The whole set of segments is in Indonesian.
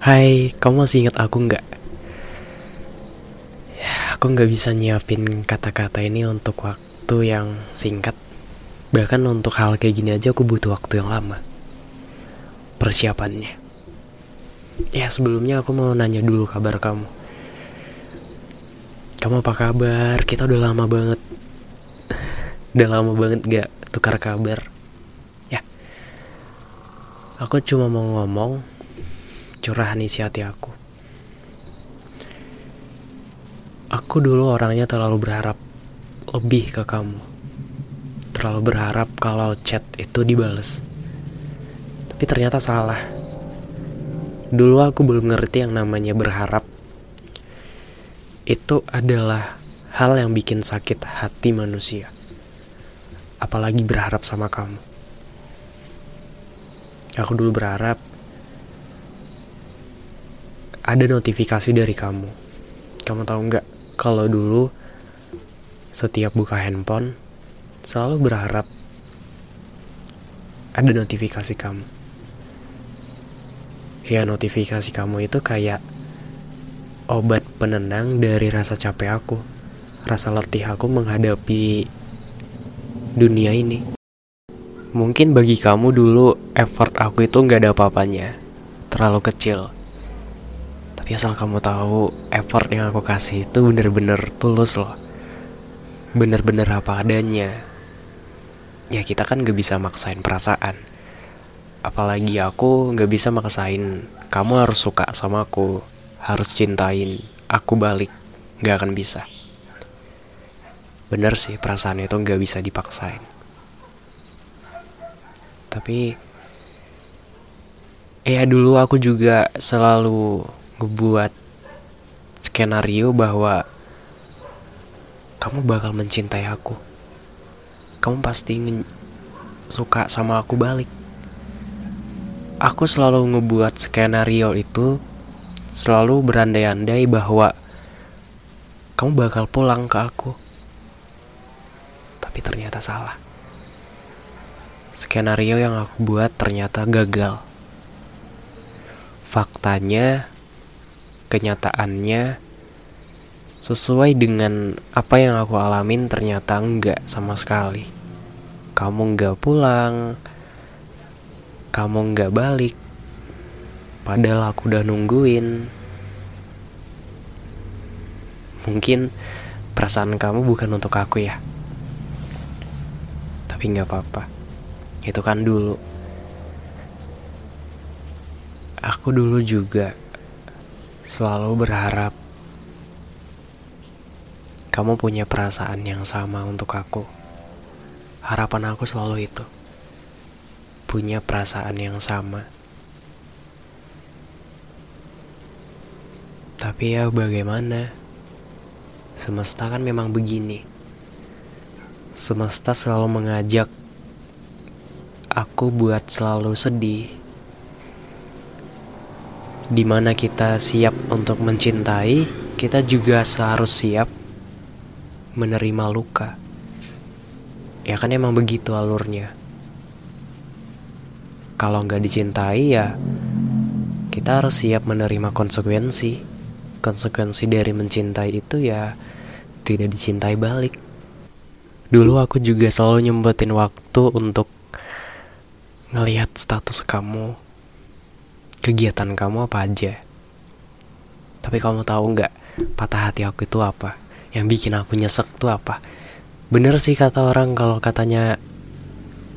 Hai, kamu masih ingat aku nggak? Ya, aku nggak bisa nyiapin kata-kata ini untuk waktu yang singkat. Bahkan untuk hal kayak gini aja aku butuh waktu yang lama. Persiapannya. Ya, sebelumnya aku mau nanya dulu kabar kamu. Kamu apa kabar? Kita udah lama banget. udah lama banget gak tukar kabar. Ya. Aku cuma mau ngomong curahan isi hati aku. Aku dulu orangnya terlalu berharap lebih ke kamu. Terlalu berharap kalau chat itu dibales. Tapi ternyata salah. Dulu aku belum ngerti yang namanya berharap. Itu adalah hal yang bikin sakit hati manusia. Apalagi berharap sama kamu. Aku dulu berharap ada notifikasi dari kamu. Kamu tahu nggak? Kalau dulu setiap buka handphone selalu berharap ada notifikasi kamu. Ya notifikasi kamu itu kayak obat penenang dari rasa capek aku, rasa letih aku menghadapi dunia ini. Mungkin bagi kamu dulu effort aku itu nggak ada apa-apanya, terlalu kecil tapi asal kamu tahu effort yang aku kasih itu bener-bener tulus loh. Bener-bener apa adanya. Ya kita kan gak bisa maksain perasaan. Apalagi aku gak bisa maksain kamu harus suka sama aku harus cintain aku balik. Gak akan bisa. Bener sih perasaan itu gak bisa dipaksain. Tapi ya dulu aku juga selalu ngebuat skenario bahwa kamu bakal mencintai aku. Kamu pasti suka sama aku balik. Aku selalu ngebuat skenario itu selalu berandai-andai bahwa kamu bakal pulang ke aku. Tapi ternyata salah. Skenario yang aku buat ternyata gagal. Faktanya, kenyataannya sesuai dengan apa yang aku alamin ternyata enggak sama sekali. Kamu enggak pulang, kamu enggak balik, padahal aku udah nungguin. Mungkin perasaan kamu bukan untuk aku ya. Tapi nggak apa-apa. Itu kan dulu. Aku dulu juga selalu berharap kamu punya perasaan yang sama untuk aku. Harapan aku selalu itu. Punya perasaan yang sama. Tapi ya bagaimana? Semesta kan memang begini. Semesta selalu mengajak aku buat selalu sedih di mana kita siap untuk mencintai, kita juga seharus siap menerima luka. Ya kan emang begitu alurnya. Kalau nggak dicintai ya kita harus siap menerima konsekuensi. Konsekuensi dari mencintai itu ya tidak dicintai balik. Dulu aku juga selalu nyempetin waktu untuk ngelihat status kamu kegiatan kamu apa aja. Tapi kamu tahu nggak patah hati aku itu apa? Yang bikin aku nyesek tuh apa? Bener sih kata orang kalau katanya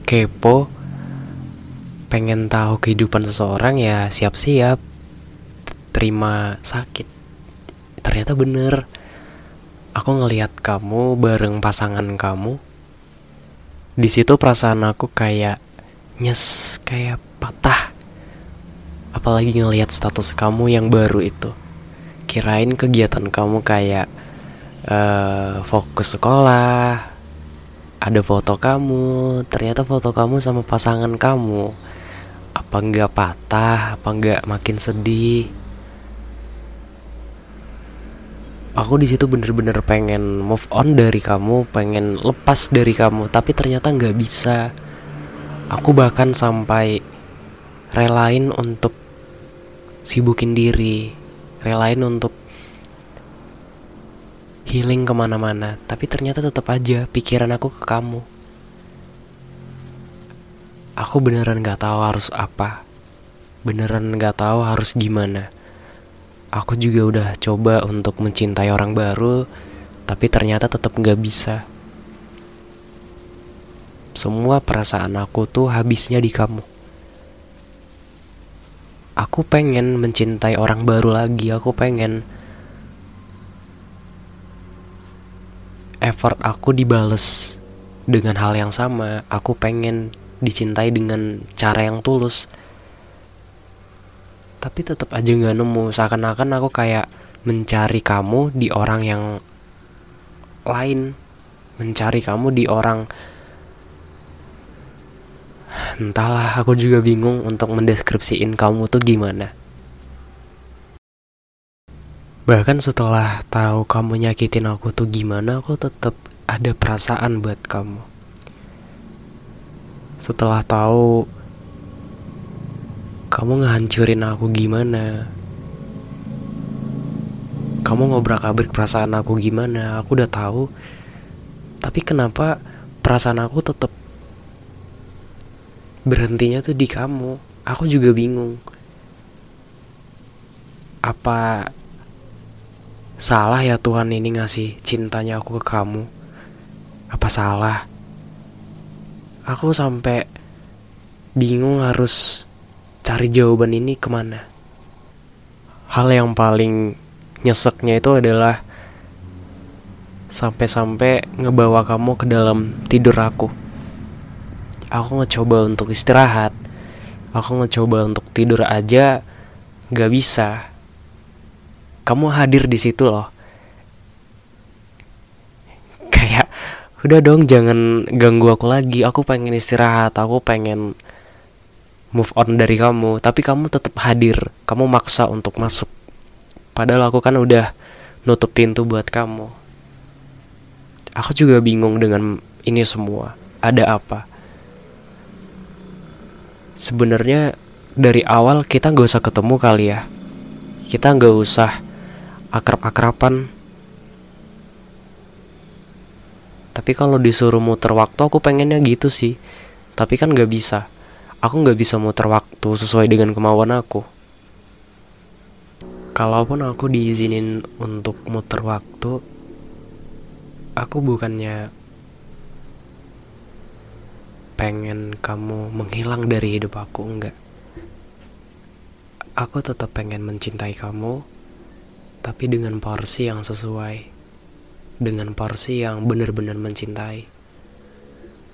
kepo, pengen tahu kehidupan seseorang ya siap-siap terima sakit. Ternyata bener. Aku ngelihat kamu bareng pasangan kamu. Di situ perasaan aku kayak nyes, kayak patah. Apalagi ngelihat status kamu yang baru itu. Kirain kegiatan kamu kayak uh, fokus sekolah, ada foto kamu, ternyata foto kamu sama pasangan kamu. Apa nggak patah? Apa nggak makin sedih? aku di situ bener-bener pengen move on dari kamu, pengen lepas dari kamu, tapi ternyata nggak bisa. Aku bahkan sampai relain untuk sibukin diri, relain untuk healing ke mana-mana, tapi ternyata tetap aja pikiran aku ke kamu. Aku beneran nggak tahu harus apa, beneran nggak tahu harus gimana aku juga udah coba untuk mencintai orang baru, tapi ternyata tetap gak bisa. Semua perasaan aku tuh habisnya di kamu. Aku pengen mencintai orang baru lagi, aku pengen effort aku dibales dengan hal yang sama. Aku pengen dicintai dengan cara yang tulus. Tapi tetap aja nggak nemu. Seakan-akan aku kayak mencari kamu di orang yang lain. Mencari kamu di orang entahlah aku juga bingung untuk mendeskripsiin kamu tuh gimana. Bahkan setelah tahu kamu nyakitin aku tuh gimana aku tetap ada perasaan buat kamu. Setelah tahu kamu ngehancurin aku gimana kamu ngobrak abrik perasaan aku gimana aku udah tahu. Tapi kenapa perasaan aku tetap berhentinya tuh di kamu. Aku juga bingung. Apa salah ya Tuhan ini ngasih cintanya aku ke kamu? Apa salah? Aku sampai bingung harus cari jawaban ini ke mana. Hal yang paling nyeseknya itu adalah sampai-sampai ngebawa kamu ke dalam tidur aku aku ngecoba untuk istirahat. Aku ngecoba untuk tidur aja gak bisa. Kamu hadir di situ loh. Kayak udah dong jangan ganggu aku lagi. Aku pengen istirahat aku pengen move on dari kamu. Tapi kamu tetap hadir. Kamu maksa untuk masuk. Padahal aku kan udah nutup pintu buat kamu. Aku juga bingung dengan ini semua. Ada apa sebenarnya dari awal kita gak usah ketemu kali ya. Kita gak usah akrab-akraban. Tapi kalau disuruh muter waktu aku pengennya gitu sih. Tapi kan gak bisa. Aku nggak bisa muter waktu sesuai dengan kemauan aku. Kalaupun aku diizinin untuk muter waktu, aku bukannya pengen kamu menghilang dari hidup aku, enggak. Aku tetap pengen mencintai kamu, tapi dengan porsi yang sesuai, dengan porsi yang benar-benar mencintai.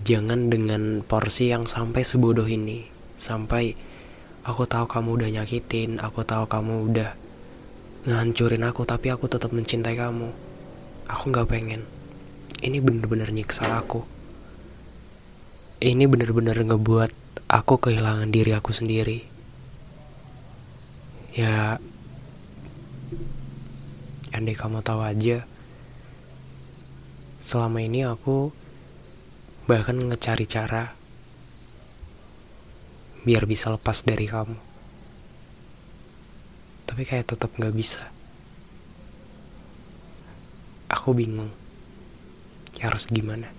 Jangan dengan porsi yang sampai sebodoh ini sampai aku tahu kamu udah nyakitin aku tahu kamu udah ngancurin aku tapi aku tetap mencintai kamu. Aku nggak pengen. Ini bener-bener nyiksa aku ini bener-bener ngebuat aku kehilangan diri aku sendiri. Ya andai kamu tahu aja selama ini aku bahkan ngecari cara biar bisa lepas dari kamu. Tapi kayak tetap nggak bisa. Aku bingung ya harus gimana